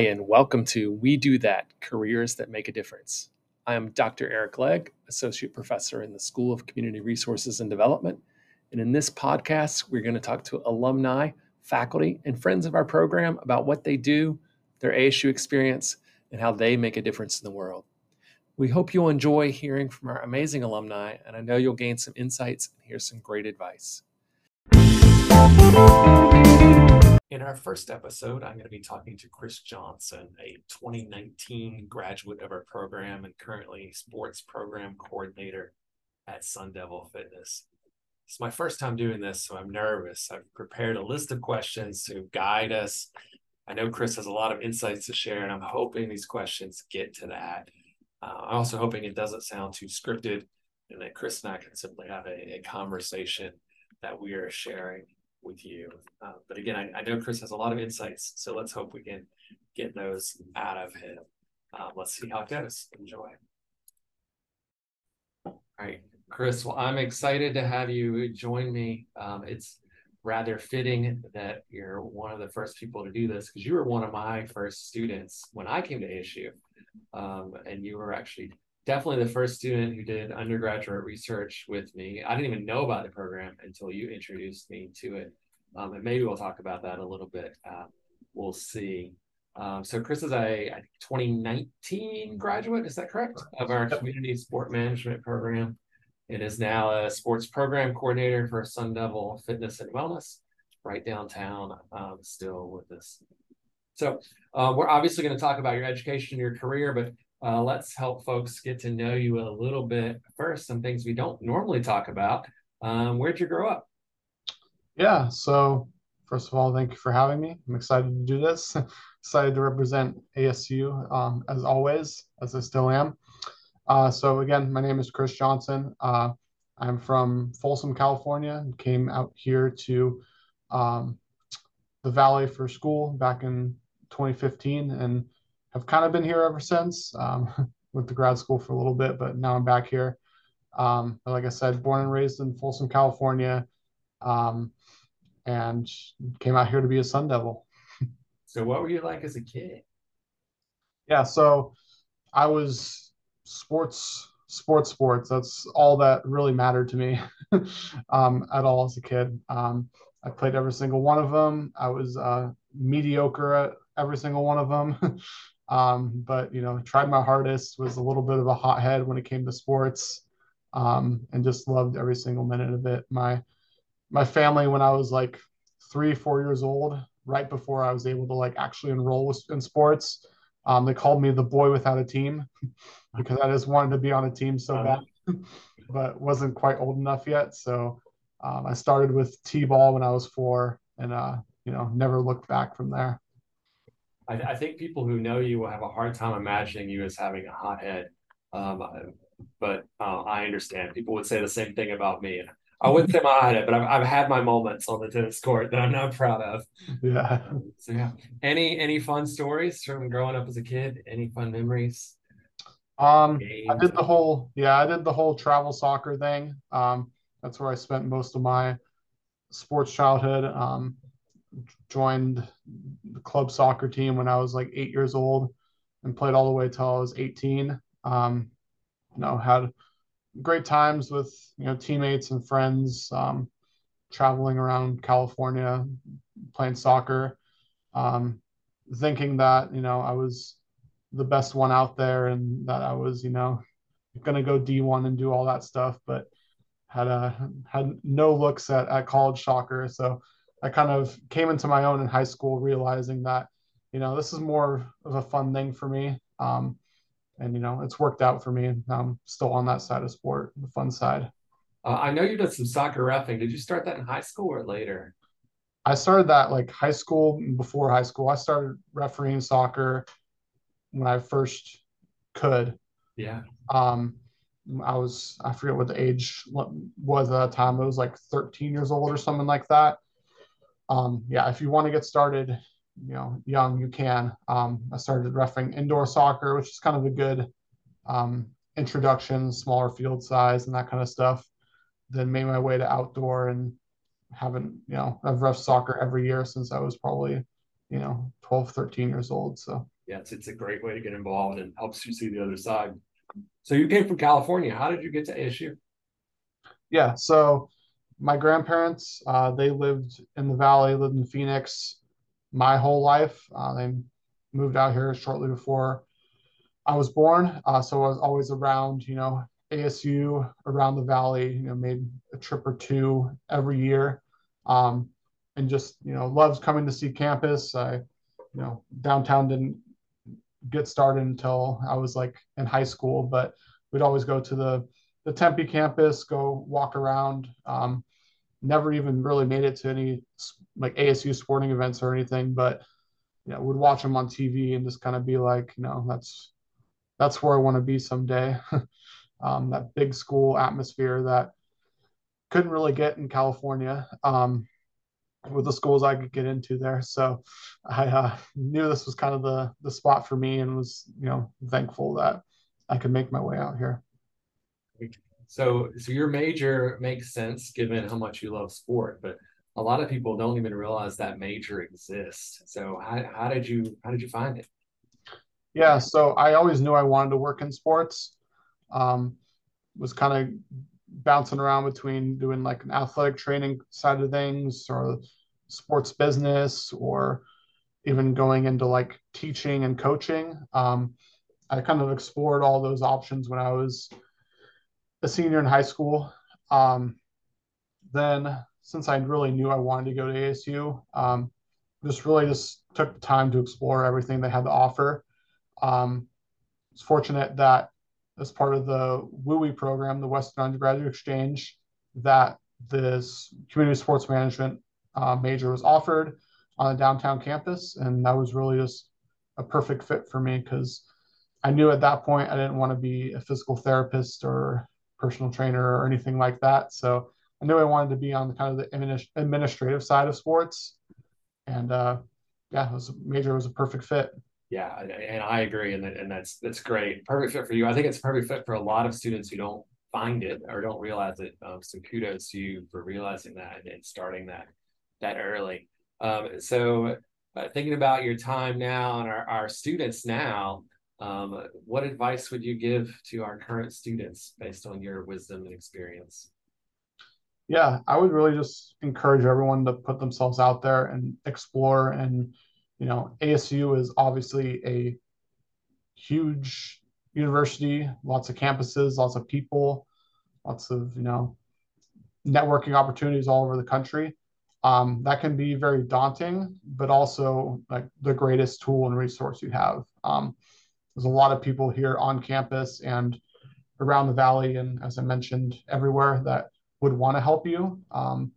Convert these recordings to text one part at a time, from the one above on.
Hi, and welcome to We Do That Careers That Make a Difference. I am Dr. Eric Legg, Associate Professor in the School of Community Resources and Development. And in this podcast, we're going to talk to alumni, faculty, and friends of our program about what they do, their ASU experience, and how they make a difference in the world. We hope you'll enjoy hearing from our amazing alumni, and I know you'll gain some insights and hear some great advice. In our first episode, I'm going to be talking to Chris Johnson, a 2019 graduate of our program and currently sports program coordinator at Sun Devil Fitness. It's my first time doing this, so I'm nervous. I've prepared a list of questions to guide us. I know Chris has a lot of insights to share, and I'm hoping these questions get to that. Uh, I'm also hoping it doesn't sound too scripted and that Chris and I can simply have a, a conversation that we are sharing with you. Uh, but again, I, I, know Chris has a lot of insights, so let's hope we can get those out of him. Uh, let's see how it goes. Enjoy. All right, Chris. Well, I'm excited to have you join me. Um, it's rather fitting that you're one of the first people to do this because you were one of my first students when I came to ASU. Um, and you were actually definitely the first student who did undergraduate research with me. I didn't even know about the program until you introduced me to it. Um, and maybe we'll talk about that a little bit. Uh, we'll see. Um, so Chris is a, a 2019 graduate, is that correct? Of our community sport management program. It is now a sports program coordinator for Sun Devil Fitness and Wellness right downtown, um, still with us. So uh, we're obviously going to talk about your education, your career, but uh, let's help folks get to know you a little bit first. Some things we don't normally talk about. Um, where'd you grow up? Yeah, so first of all, thank you for having me. I'm excited to do this. excited to represent ASU um, as always, as I still am. Uh, so again, my name is Chris Johnson. Uh, I'm from Folsom, California. Came out here to um, the Valley for school back in 2015 and have kind of been here ever since. Um, went to grad school for a little bit, but now I'm back here. Um, like I said, born and raised in Folsom, California, um, and came out here to be a Sun Devil. So, what were you like as a kid? Yeah, so I was sports, sports, sports. That's all that really mattered to me um, at all as a kid. Um, I played every single one of them. I was uh, mediocre at every single one of them. um, but you know, tried my hardest. Was a little bit of a hothead when it came to sports, um, and just loved every single minute of it. My my family, when I was like three, four years old, right before I was able to like actually enroll in sports, um, they called me the boy without a team because I just wanted to be on a team so uh-huh. bad, but wasn't quite old enough yet. So um, I started with t-ball when I was four, and uh, you know, never looked back from there. I, I, think people who know you will have a hard time imagining you as having a hothead. Um, but uh, I understand. People would say the same thing about me. I wouldn't say my hothead, but I've, I've had my moments on the tennis court that I'm not proud of. Yeah. So yeah. Any any fun stories from growing up as a kid? Any fun memories? Um, Games? I did the whole yeah, I did the whole travel soccer thing. Um, that's where I spent most of my sports childhood. Um, joined the club soccer team when I was like eight years old and played all the way till I was 18. Um, you know, had great times with, you know, teammates and friends, um, traveling around California, playing soccer, um, thinking that, you know, I was the best one out there and that I was, you know, to go D1 and do all that stuff. But had a had no looks at, at college soccer. So I kind of came into my own in high school, realizing that, you know, this is more of a fun thing for me. Um, and you know, it's worked out for me. And I'm still on that side of sport, the fun side. Uh, I know you did some soccer refing. Did you start that in high school or later? I started that like high school before high school. I started refereeing soccer when I first could. Yeah. Um, I was I forget what the age was at that time. It was like 13 years old or something like that. Um, yeah, if you want to get started, you know, young, you can. Um, I started refing indoor soccer, which is kind of a good um, introduction, smaller field size and that kind of stuff. Then made my way to outdoor and haven't, you know, I've ref soccer every year since I was probably you know 12 13 years old so yeah it's, it's a great way to get involved and helps you see the other side so you came from california how did you get to asu yeah so my grandparents uh, they lived in the valley lived in phoenix my whole life uh, they moved out here shortly before i was born uh, so i was always around you know asu around the valley you know made a trip or two every year um, and just you know loves coming to see campus. I you know downtown didn't get started until I was like in high school, but we'd always go to the the Tempe campus, go walk around. Um, never even really made it to any like ASU sporting events or anything, but you know, would watch them on TV and just kind of be like, you know, that's that's where I want to be someday. um, that big school atmosphere that couldn't really get in California. Um, with the schools I could get into there. So I uh, knew this was kind of the the spot for me, and was you know thankful that I could make my way out here. So, so your major makes sense given how much you love sport, but a lot of people don't even realize that major exists. So, how, how did you how did you find it? Yeah, so I always knew I wanted to work in sports. Um, was kind of bouncing around between doing like an athletic training side of things or sports business or even going into like teaching and coaching. Um, I kind of explored all those options when I was a senior in high school. Um, then, since I really knew I wanted to go to ASU, um, just really just took the time to explore everything they had to offer. Um, it's fortunate that as part of the WUE program, the Western Undergraduate Exchange, that this community sports management uh, major was offered on the downtown campus. And that was really just a perfect fit for me because I knew at that point I didn't want to be a physical therapist or personal trainer or anything like that. So I knew I wanted to be on the kind of the administrative side of sports. And uh, yeah, it was major was a perfect fit. Yeah, and I agree, and and that's that's great, perfect fit for you. I think it's perfect fit for a lot of students who don't find it or don't realize it. Um, so kudos to you for realizing that and starting that that early. Um, so uh, thinking about your time now and our, our students now, um, what advice would you give to our current students based on your wisdom and experience? Yeah, I would really just encourage everyone to put themselves out there and explore and you know, ASU is obviously a huge university, lots of campuses, lots of people, lots of, you know, networking opportunities all over the country. Um, that can be very daunting, but also like the greatest tool and resource you have. Um, there's a lot of people here on campus and around the valley, and as I mentioned, everywhere that would want to help you. Um,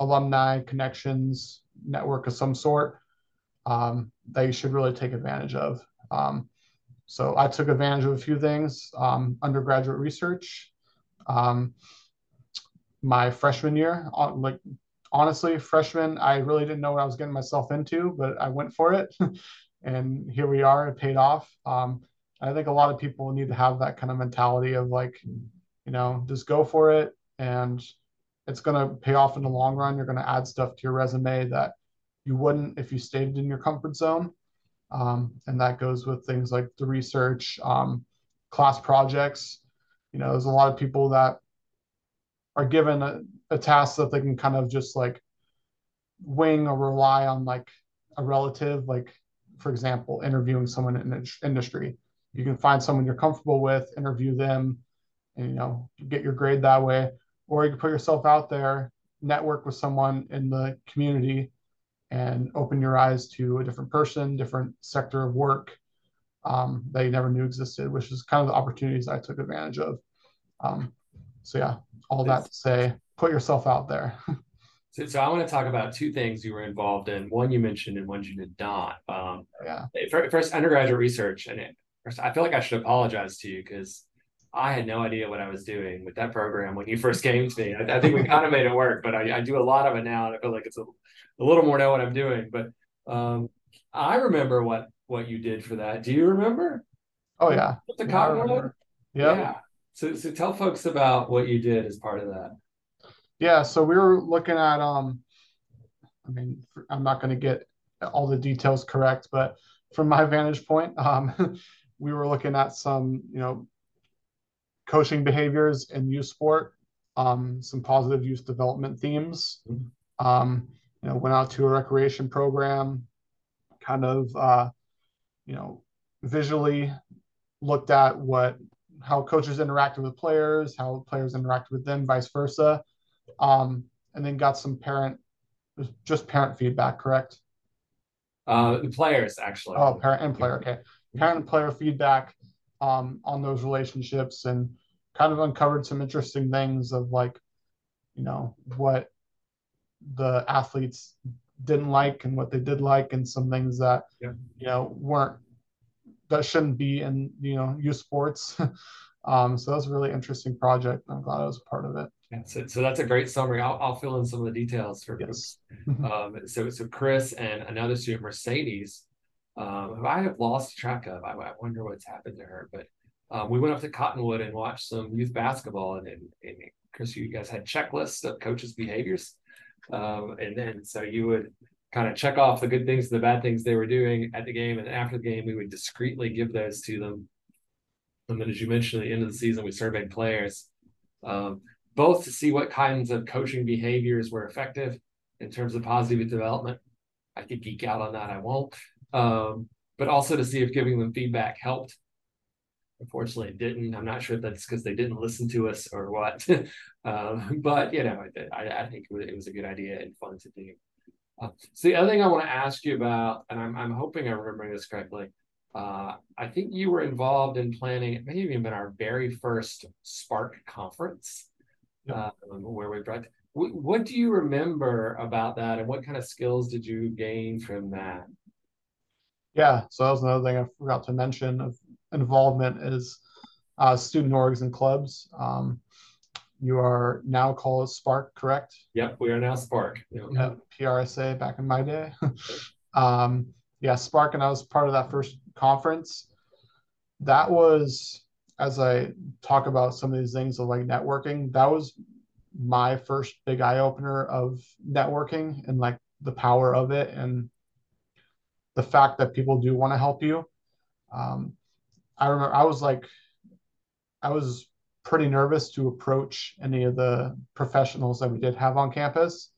alumni connections, network of some sort um, that you should really take advantage of. Um, so I took advantage of a few things, um, undergraduate research. Um, my freshman year, like honestly, freshman, I really didn't know what I was getting myself into, but I went for it, and here we are. It paid off. Um, I think a lot of people need to have that kind of mentality of like, you know, just go for it, and it's going to pay off in the long run. You're going to add stuff to your resume that you wouldn't if you stayed in your comfort zone. Um, and that goes with things like the research, um, class projects. You know, there's a lot of people that are given a, a task that they can kind of just like wing or rely on like a relative, like for example, interviewing someone in an industry. You can find someone you're comfortable with, interview them, and you know, get your grade that way. Or you can put yourself out there, network with someone in the community and open your eyes to a different person, different sector of work um, that you never knew existed, which is kind of the opportunities I took advantage of. Um, so yeah, all that to say, put yourself out there. so, so I want to talk about two things you were involved in. One you mentioned, and one you did not. Um, yeah. First, undergraduate research, and it, first, I feel like I should apologize to you because I had no idea what I was doing with that program when you first came to me. I, I think we kind of made it work, but I, I, do a lot of it now, and I feel like it's a, a little more know what I'm doing. But um, I remember what what you did for that. Do you remember? Oh yeah, the yeah, Yeah. yeah. So so tell folks about what you did as part of that. Yeah. So we were looking at um, I mean, I'm not going to get all the details correct, but from my vantage point, um, we were looking at some, you know, coaching behaviors in youth sport, um, some positive youth development themes. Mm-hmm. Um, you know, went out to a recreation program, kind of, uh, you know, visually looked at what how coaches interacted with players, how players interacted with them, vice versa, um, and then got some parent, just parent feedback, correct? Uh, the players actually. Oh, parent and player. Okay, parent and player feedback um, on those relationships, and kind of uncovered some interesting things of like, you know, what the athletes didn't like and what they did like, and some things that yeah. you know weren't that shouldn't be in you know youth sports. um, so that was a really interesting project. I'm glad I was a part of it. Yeah, so, so that's a great summary. I'll, I'll fill in some of the details for yes. um, so so Chris and another student Mercedes, um, who I have lost track of. I, I wonder what's happened to her, but um, we went up to Cottonwood and watched some youth basketball, and, and, and Chris, you guys had checklists of coaches' behaviors, um, and then so you would kind of check off the good things and the bad things they were doing at the game. And after the game, we would discreetly give those to them. And then, as you mentioned, at the end of the season, we surveyed players, um, both to see what kinds of coaching behaviors were effective in terms of positive development. I could geek out on that, I won't. Um, but also to see if giving them feedback helped. Unfortunately, it didn't. I'm not sure if that's because they didn't listen to us or what. um, but you know, I, I think it was a good idea and fun to do. Uh, so the other thing I want to ask you about, and I'm, I'm hoping I'm remembering this correctly, uh, I think you were involved in planning, it may have even been our very first Spark conference, yeah. um, where we brought. What, what do you remember about that, and what kind of skills did you gain from that? Yeah, so that was another thing I forgot to mention of involvement is uh, student orgs and clubs. Um, you are now called Spark, correct? Yep, we are now Spark. Yep. PRSA back in my day. um, yeah, Spark, and I was part of that first conference. That was, as I talk about some of these things of like networking, that was my first big eye opener of networking and like the power of it and the fact that people do want to help you. Um, I remember I was like, I was pretty nervous to approach any of the professionals that we did have on campus.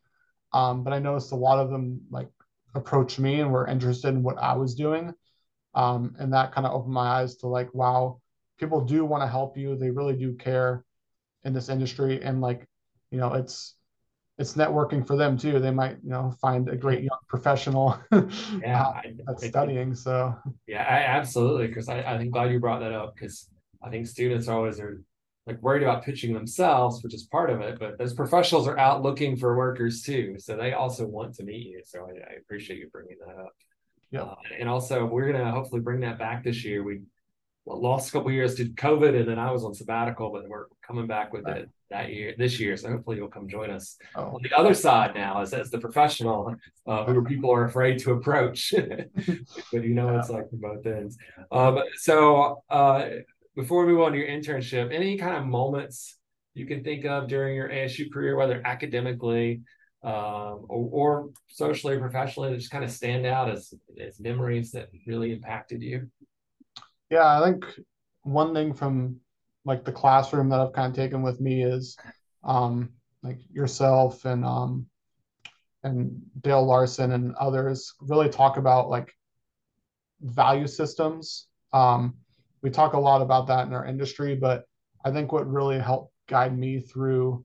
Um, but I noticed a lot of them like approached me and were interested in what I was doing. Um, and that kind of opened my eyes to like, wow, people do want to help you. They really do care in this industry. And like, you know, it's, it's networking for them too. They might, you know, find a great young professional yeah, uh, that's studying. So yeah, I, absolutely. Cause I, I think glad you brought that up because I think students are always are like worried about pitching themselves, which is part of it. But those professionals are out looking for workers too, so they also want to meet you. So I, I appreciate you bringing that up. Yeah, uh, and also we're gonna hopefully bring that back this year. We well, lost a couple years to COVID, and then I was on sabbatical, but we're coming back with right. it that year, this year. So hopefully you'll come join us oh. on the other side now, as, as the professional, uh, who people are afraid to approach, but you know yeah. it's like from both ends. Um, so uh, before we move on to your internship, any kind of moments you can think of during your ASU career, whether academically um, or, or, socially or professionally, that just kind of stand out as, as memories that really impacted you? Yeah, I think one thing from like the classroom that I've kind of taken with me is um, like yourself and um, and Dale Larson and others really talk about like value systems. Um, we talk a lot about that in our industry, but I think what really helped guide me through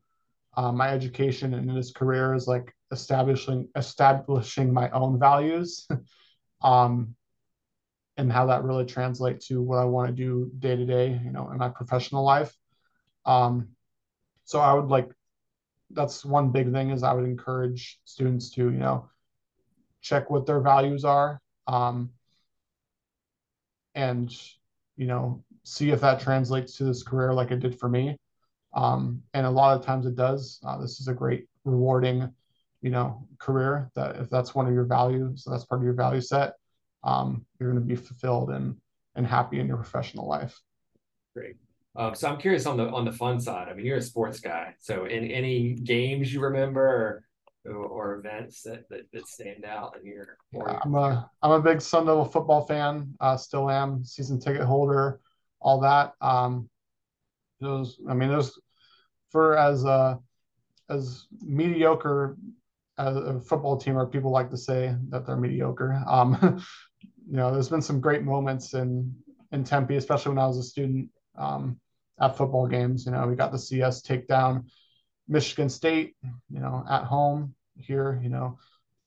um, my education and in this career is like establishing establishing my own values, um, and how that really translates to what I want to do day to day, you know, in my professional life. Um, so I would like that's one big thing is I would encourage students to you know check what their values are um, and you know, see if that translates to this career like it did for me. Um, and a lot of times it does. Uh, this is a great, rewarding, you know, career that if that's one of your values, so that's part of your value set, um, you're going to be fulfilled and and happy in your professional life. Great. Um, so I'm curious on the on the fun side. I mean, you're a sports guy. So in any games you remember, or, events that, that, that stand out in your? Yeah, I'm a I'm a big Sun Devil football fan. Uh, still am season ticket holder, all that. Um, those I mean those for as uh as mediocre as a football team or people like to say that they're mediocre. Um, you know, there's been some great moments in in Tempe, especially when I was a student um, at football games. You know, we got to see us take down Michigan State, you know, at home here, you know,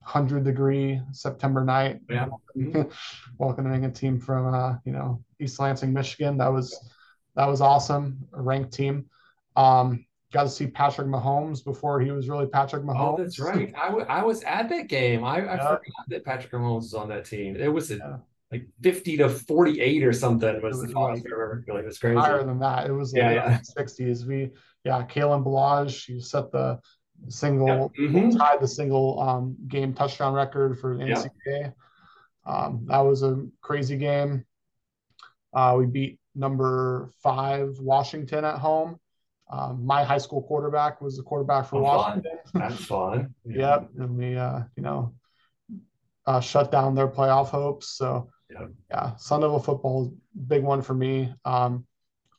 100 degree September night. Yeah. welcoming a team from, uh, you know, East Lansing, Michigan. That was, that was awesome. A ranked team. Um, got to see Patrick Mahomes before he was really Patrick Mahomes. Oh, that's right. I, w- I was at that game. I, I forgot that Patrick Mahomes was on that team. It was a, yeah. like 50 to 48 or something was, was the. Like, it was crazy. Higher than that. It was like yeah, yeah. 60s. We, yeah, Kalen Ballage, she set the single, yeah. mm-hmm. tied the single um, game touchdown record for NCAA. Um, that was a crazy game. Uh, we beat number five Washington at home. Um, my high school quarterback was the quarterback for oh, Washington. Fun. That's fun. Yeah. yep, and we, uh, you know, uh, shut down their playoff hopes. So yep. yeah, Sun Devil football is big one for me. Um,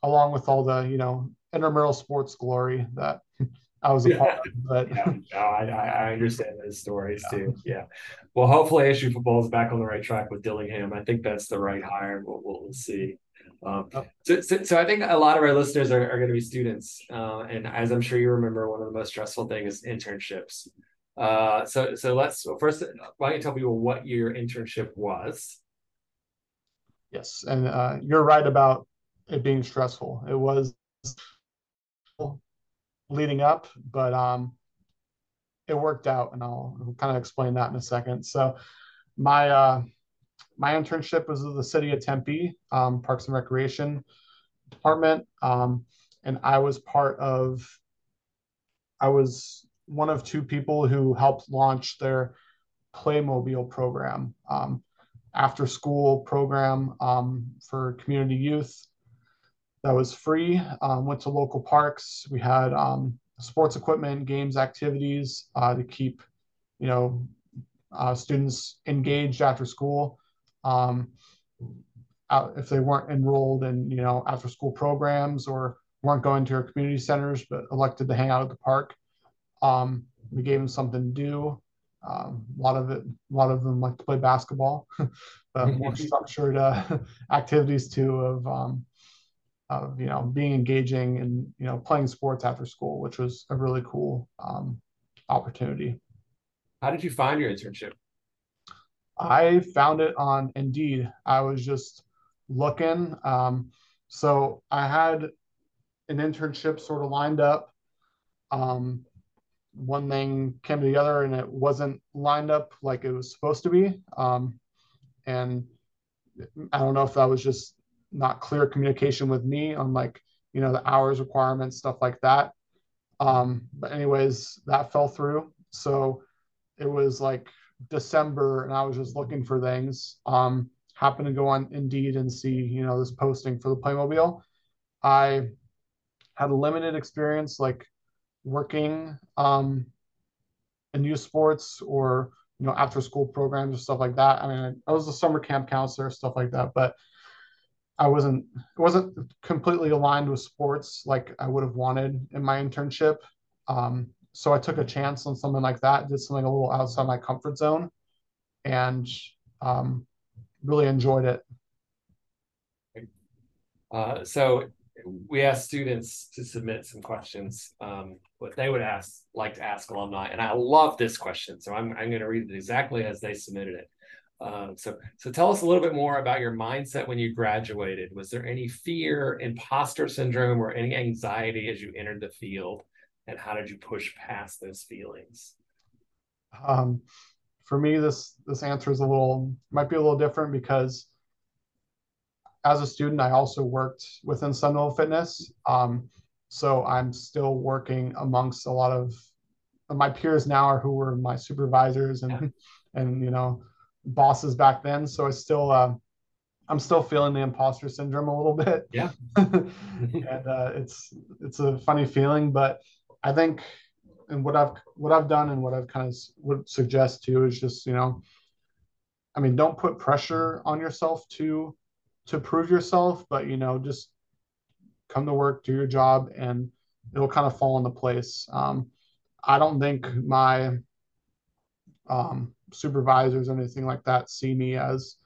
along with all the you know intramural sports glory that I was a yeah. part of. But yeah, no, I, I understand those stories yeah. too. Yeah. Well, hopefully ASU football is back on the right track with Dillingham. I think that's the right hire. We'll, we'll see. Um, so, so, so, I think a lot of our listeners are, are going to be students, uh, and as I'm sure you remember, one of the most stressful things is internships. Uh, so, so let's first. Why don't you tell people what your internship was? Yes, and uh, you're right about it being stressful. It was leading up, but um, it worked out, and I'll kind of explain that in a second. So, my uh, my internship was with the city of Tempe, um, Parks and Recreation Department, um, and I was part of. I was one of two people who helped launch their Playmobile program, um, after school program um, for community youth. That was free. Um, went to local parks. We had um, sports equipment, games, activities uh, to keep, you know, uh, students engaged after school um, if they weren't enrolled in you know after school programs or weren't going to our community centers but elected to hang out at the park um, we gave them something to do um, a lot of it a lot of them like to play basketball but more structured uh, activities too of um, of you know being engaging and you know playing sports after school which was a really cool um, opportunity how did you find your internship I found it on Indeed. I was just looking. Um, so I had an internship sort of lined up. Um, one thing came together and it wasn't lined up like it was supposed to be. Um, and I don't know if that was just not clear communication with me on like, you know, the hours requirements, stuff like that. Um, but anyways, that fell through. So it was like December and I was just looking for things. Um, happened to go on Indeed and see, you know, this posting for the Playmobile. I had a limited experience like working um, in youth sports or you know after school programs or stuff like that. I mean, I was a summer camp counselor, stuff like that, but I wasn't it wasn't completely aligned with sports like I would have wanted in my internship. Um, so I took a chance on something like that, did something a little outside my comfort zone, and um, really enjoyed it. Uh, so we asked students to submit some questions, um, what they would ask, like to ask alumni, and I love this question. So I'm I'm going to read it exactly as they submitted it. Uh, so, so tell us a little bit more about your mindset when you graduated. Was there any fear, imposter syndrome, or any anxiety as you entered the field? and how did you push past those feelings um, for me this this answer is a little might be a little different because as a student i also worked within Devil fitness um, so i'm still working amongst a lot of my peers now are who were my supervisors and yeah. and you know bosses back then. So i still uh, i'm still feeling the imposter syndrome a little bit. Yeah. And uh, it's it's a funny feeling but I think and what I've what I've done and what I've kind of would suggest to is just you know, I mean, don't put pressure on yourself to to prove yourself, but you know, just come to work, do your job, and it'll kind of fall into place. Um, I don't think my um, supervisors or anything like that see me as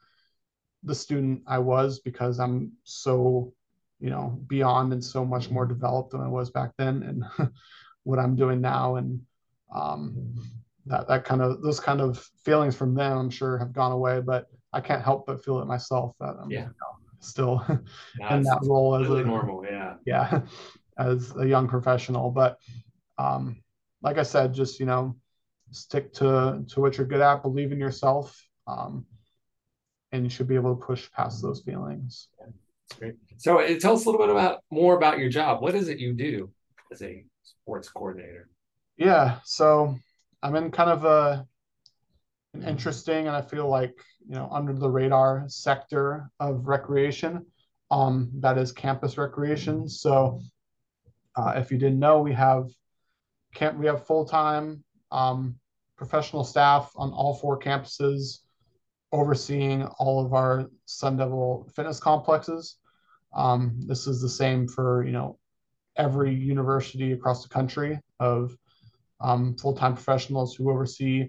the student I was because I'm so, you know, beyond and so much more developed than I was back then and what I'm doing now. And um, that, that kind of, those kind of feelings from them, I'm sure have gone away, but I can't help but feel it myself that I'm yeah. You know, still no, in that role as a normal. Yeah. Yeah. As a young professional. But um, like I said, just, you know, stick to, to what you're good at, believe in yourself. Um, and you should be able to push past those feelings. That's great. So uh, tell us a little bit about more about your job. What is it you do as a sports coordinator? Yeah, so I'm in kind of a an interesting and I feel like you know under the radar sector of recreation. Um, that is campus recreation. So uh, if you didn't know, we have camp we have full time um, professional staff on all four campuses overseeing all of our Sun Devil fitness complexes. Um, this is the same for you know every university across the country of um, full-time professionals who oversee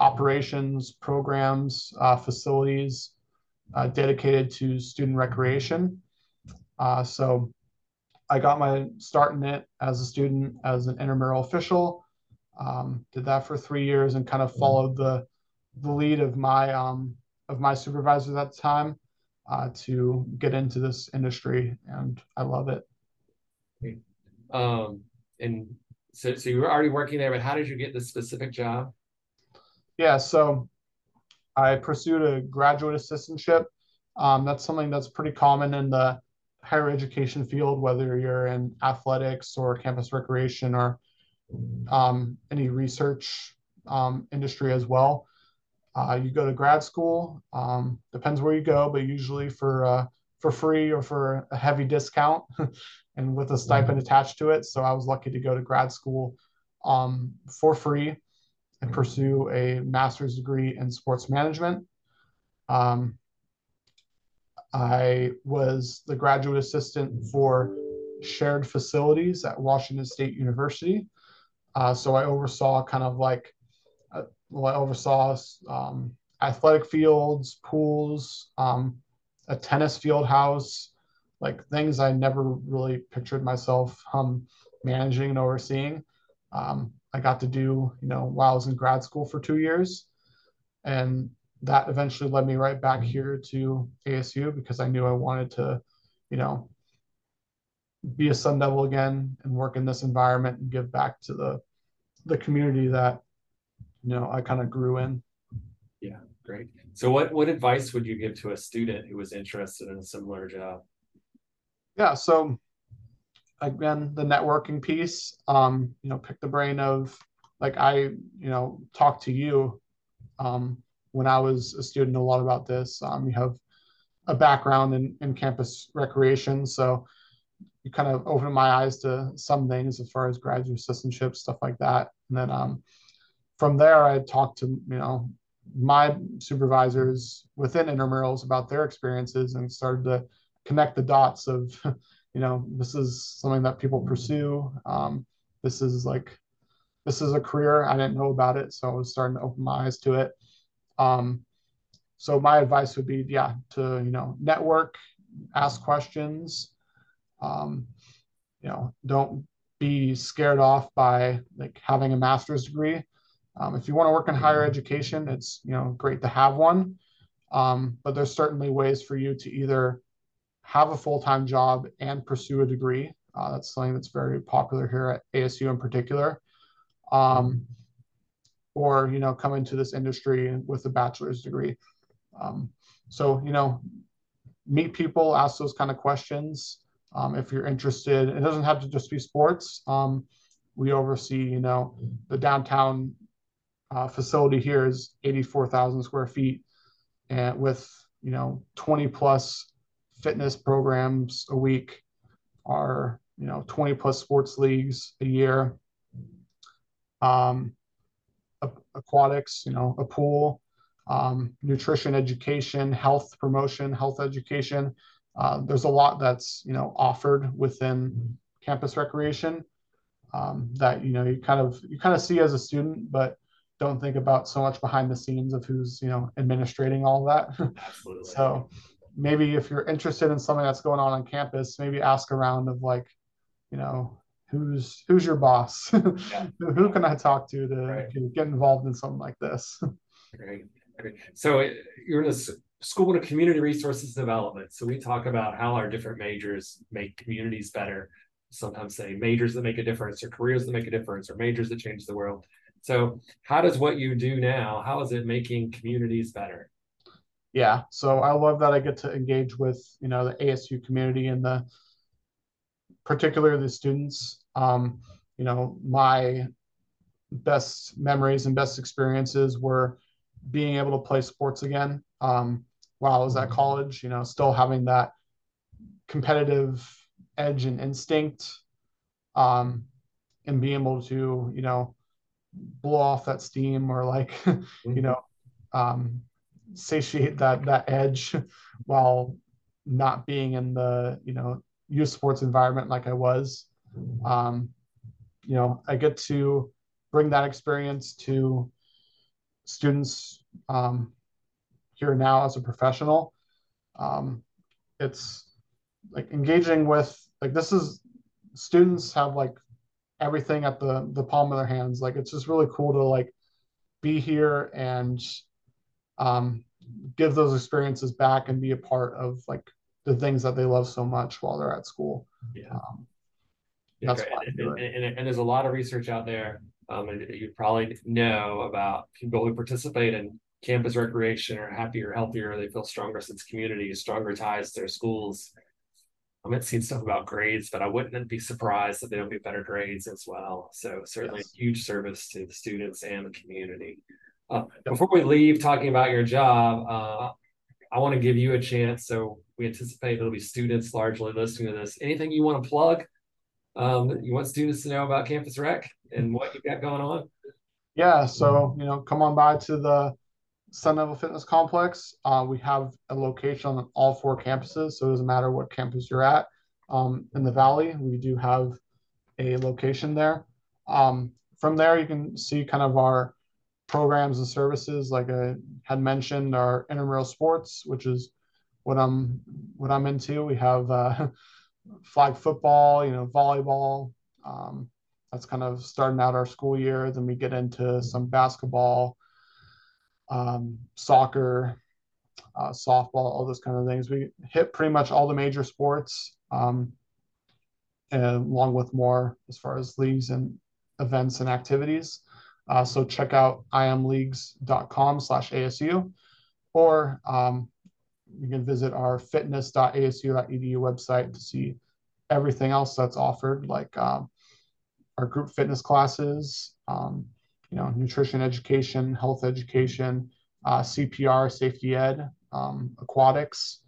operations, programs, uh, facilities uh, dedicated to student recreation. Uh, so I got my start in it as a student, as an intramural official. Um, did that for three years and kind of followed the the lead of my um, of my supervisors at the time uh, to get into this industry, and I love it. Um, and so, so you were already working there, but how did you get this specific job? Yeah, so I pursued a graduate assistantship. Um, that's something that's pretty common in the higher education field, whether you're in athletics or campus recreation or um, any research um, industry as well. Uh, you go to grad school, um, depends where you go, but usually for uh, for free or for a heavy discount, and with a stipend mm-hmm. attached to it. So I was lucky to go to grad school um, for free and pursue a master's degree in sports management. Um, I was the graduate assistant for shared facilities at Washington State University. Uh, so I oversaw kind of like uh, I oversaw um, athletic fields, pools, um, a tennis field house, like things I never really pictured myself um, managing and overseeing. Um, I got to do, you know, while I was in grad school for two years. And that eventually led me right back here to ASU because I knew I wanted to, you know, be a Sun Devil again and work in this environment and give back to the the community that you know I kind of grew in. Yeah, great. So what what advice would you give to a student who was interested in a similar job? Yeah, so again, the networking piece, um, you know, pick the brain of like I, you know, talk to you um, when I was a student a lot about this. Um, you have a background in, in campus recreation, so you kind of opened my eyes to some things as far as graduate assistantships, stuff like that. And then um, from there, I talked to you know my supervisors within intramurals about their experiences and started to connect the dots of you know this is something that people pursue. Um, this is like this is a career. I didn't know about it, so I was starting to open my eyes to it. Um, so my advice would be, yeah, to you know network, ask questions. Um, you know, don't be scared off by like having a master's degree. Um, if you want to work in higher education, it's you know great to have one, um, but there's certainly ways for you to either have a full-time job and pursue a degree. Uh, that's something that's very popular here at ASU in particular, um, or you know come into this industry with a bachelor's degree. Um, so you know, meet people, ask those kind of questions. Um, if you're interested, it doesn't have to just be sports. Um, we oversee, you know, the downtown uh, facility here is 84,000 square feet and with, you know, 20 plus fitness programs a week are, you know, 20 plus sports leagues a year. um, aquatics, you know, a pool, um, nutrition education, health promotion, health education. Uh, there's a lot that's you know offered within campus recreation um, that you know you kind of you kind of see as a student, but don't think about so much behind the scenes of who's you know administrating all that. So maybe if you're interested in something that's going on on campus, maybe ask around of like, you know, who's who's your boss? Yeah. Who can I talk to to right. get involved in something like this? Great. So you're in a school of community resources development. So we talk about how our different majors make communities better. Sometimes say majors that make a difference, or careers that make a difference, or majors that change the world. So how does what you do now? How is it making communities better? Yeah, so I love that I get to engage with you know the ASU community and the particularly the students. Um, you know, my best memories and best experiences were being able to play sports again um, while I was at college. You know, still having that competitive edge and instinct, um, and being able to you know blow off that steam or like you know um, satiate that that edge while not being in the you know youth sports environment like I was. Um, you know, I get to bring that experience to students um, here now as a professional. Um, it's like engaging with like this is students have like everything at the the palm of their hands. Like it's just really cool to like be here and um, give those experiences back and be a part of like the things that they love so much while they're at school. Yeah. Um, that's okay. and, and, and, and, there's a lot of research out there. Um, and you probably know about people who participate in campus recreation are happier, healthier. They feel stronger since community, stronger ties to their schools. I haven't seen stuff about grades, but I wouldn't be surprised if they don't get better grades as well. So certainly yes. huge service to the students and the community. Uh, before we leave talking about your job, uh, I want to give you a chance. So we anticipate it'll be students largely listening to this. Anything you want to plug? Um, you want students to know about Campus Rec and what you've got going on? Yeah, so you know, come on by to the Sun Devil Fitness Complex. Uh, we have a location on all four campuses, so it doesn't matter what campus you're at. Um, in the Valley, we do have a location there. Um, from there, you can see kind of our programs and services like I had mentioned our intramural sports, which is what I'm what I'm into. We have uh, flag football, you know, volleyball. Um, that's kind of starting out our school year. Then we get into some basketball, um, soccer, uh, softball, all those kind of things. We hit pretty much all the major sports, um, along with more as far as leagues and events and activities. Uh, so check out imleagues.com slash ASU, or um, you can visit our fitness.asu.edu website to see everything else that's offered, like um, our group fitness classes, um, you know, nutrition education, health education, uh, CPR, safety ed, um, aquatics.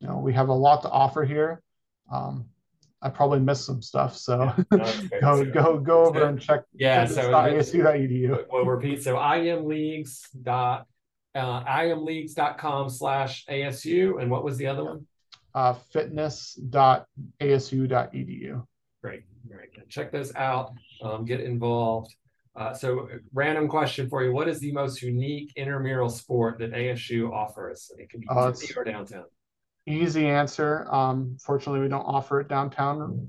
You know, we have a lot to offer here. Um, I probably missed some stuff. So go go go over and check. Yeah. So asu.edu. We'll repeat. So imleagues dot uh, imleagues.com slash ASU. And what was the other one? Uh, fitness.asu.edu. Great. Great. Check those out. Um, get involved. Uh, so, random question for you: What is the most unique intramural sport that ASU offers? It can be uh, city or downtown easy answer. Um, fortunately, we don't offer it downtown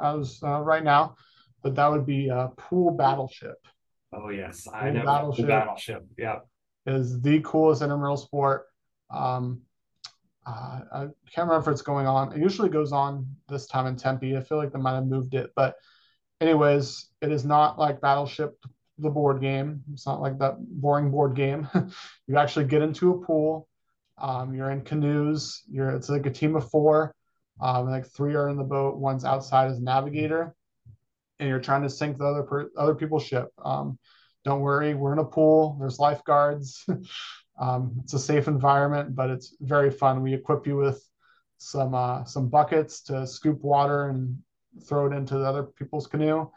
as uh, right now, but that would be a pool battleship. Oh yes, I know battleship. Battleship, yeah, is the coolest intramural sport. Um, uh, I can't remember if it's going on. It usually goes on this time in Tempe. I feel like they might have moved it, but anyways, it is not like Battleship, the board game. It's not like that boring board game. you actually get into a pool um, you're in canoes. You're it's like a team of four. Um, like three are in the boat. One's outside as navigator, and you're trying to sink the other per, other people's ship. Um, don't worry, we're in a pool. There's lifeguards. um, it's a safe environment, but it's very fun. We equip you with some uh, some buckets to scoop water and throw it into the other people's canoe.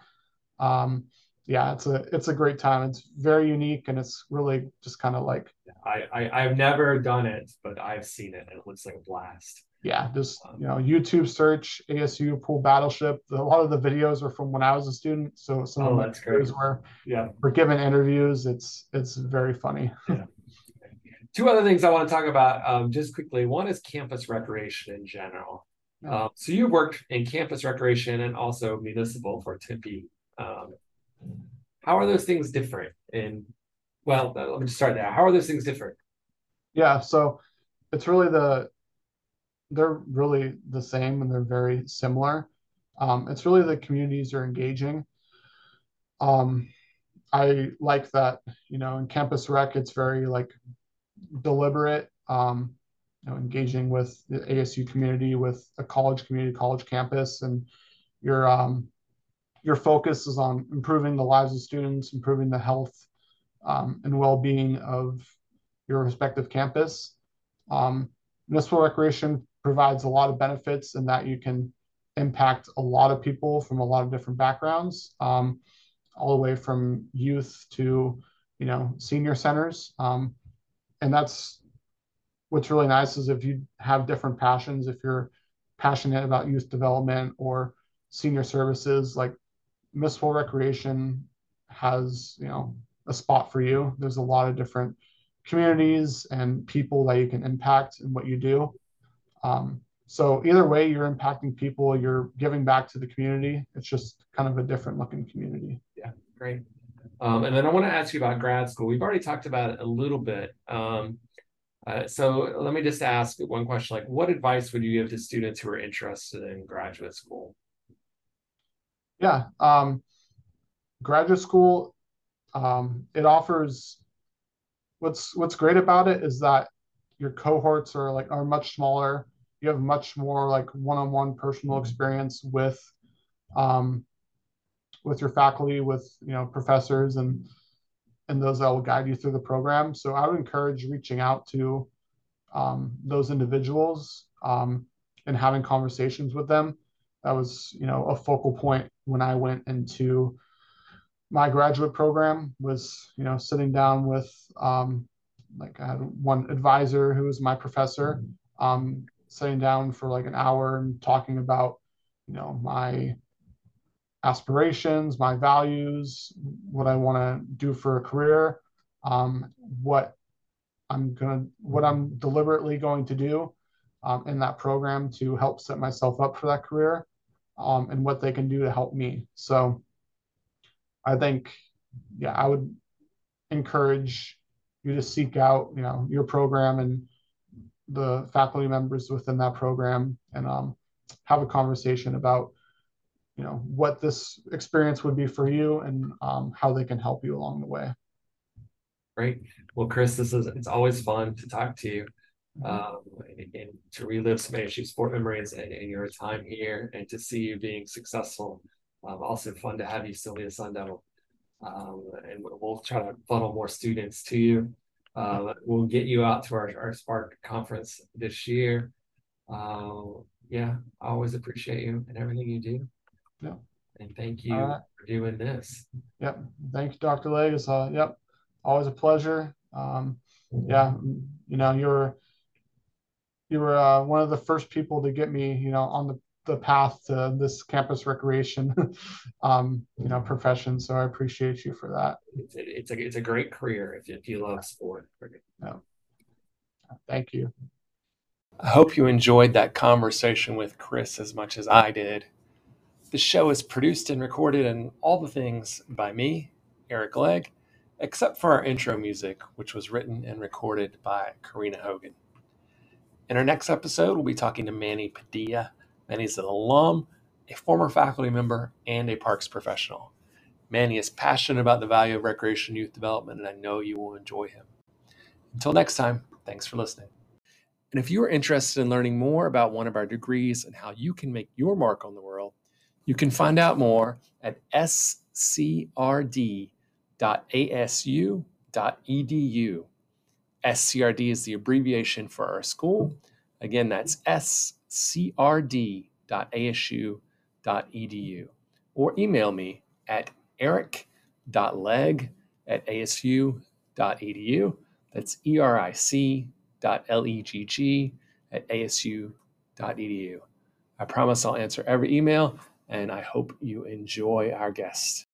Um, yeah, it's a it's a great time. It's very unique and it's really just kind of like I, I I've never done it, but I've seen it and it looks like a blast. Yeah, just um, you know, YouTube search ASU pool battleship. A lot of the videos are from when I was a student, so some oh, of my videos were yeah were given interviews. It's it's very funny. Yeah. Two other things I want to talk about um, just quickly. One is campus recreation in general. Um, so you worked in campus recreation and also municipal for Tempe. Um, how are those things different? And well, let me just start there. How are those things different? Yeah, so it's really the they're really the same and they're very similar. Um, it's really the communities are engaging. Um, I like that, you know, in campus rec, it's very like deliberate, um, you know, engaging with the ASU community, with a college community, college campus, and you're um, your focus is on improving the lives of students, improving the health um, and well-being of your respective campus. Um, municipal recreation provides a lot of benefits in that you can impact a lot of people from a lot of different backgrounds, um, all the way from youth to you know senior centers. Um, and that's what's really nice is if you have different passions, if you're passionate about youth development or senior services, like municipal recreation has you know a spot for you. There's a lot of different communities and people that you can impact in what you do. Um, so either way you're impacting people you're giving back to the community. It's just kind of a different looking community. Yeah great. Um, and then i want to ask you about grad school. We've already talked about it a little bit. Um, uh, so let me just ask one question like what advice would you give to students who are interested in graduate school yeah. Um, graduate school, um, it offers what's what's great about it is that your cohorts are like are much smaller. You have much more like one-on-one personal experience with um, with your faculty, with you know professors and and those that will guide you through the program. So I would encourage reaching out to um, those individuals um, and having conversations with them that was you know a focal point when I went into my graduate program was you know sitting down with um, like I had one advisor who was my professor um, sitting down for like an hour and talking about you know my aspirations my values what i want to do for a career um, what i'm gonna what i'm deliberately going to do um, in that program to help set myself up for that career um, and what they can do to help me. So I think, yeah, I would encourage you to seek out, you know, your program and the faculty members within that program and um, have a conversation about, you know, what this experience would be for you and um, how they can help you along the way. Great. Well, Chris, this is it's always fun to talk to you um, and, and, to relive some ASU sport memories and, and, your time here and to see you being successful. Um, also fun to have you still be a Sun Devil. Um, and we'll try to funnel more students to you. Uh, we'll get you out to our, our Spark conference this year. Uh, yeah, I always appreciate you and everything you do. Yeah. And thank you uh, for doing this. Yep. Thank you, Dr. Legg. Uh, yep. Always a pleasure. Um, yeah, you know, you were you were uh, one of the first people to get me, you know, on the, the path to this campus recreation, um, you know, profession. So I appreciate you for that. It's a, it's a, it's a great career if, if you love sport. Yeah. Thank you. I hope you enjoyed that conversation with Chris as much as I did. The show is produced and recorded and all the things by me, Eric Legg, except for our intro music, which was written and recorded by Karina Hogan. In our next episode, we'll be talking to Manny Padilla. Manny's an alum, a former faculty member, and a parks professional. Manny is passionate about the value of recreation youth development, and I know you will enjoy him. Until next time, thanks for listening. And if you are interested in learning more about one of our degrees and how you can make your mark on the world, you can find out more at scrd.asu.edu. SCRD is the abbreviation for our school. Again, that's scrd.asu.edu. Or email me at eric.legg at asu.edu. That's E-R-I-C dot L-E-G-G at asu.edu. I promise I'll answer every email, and I hope you enjoy our guest.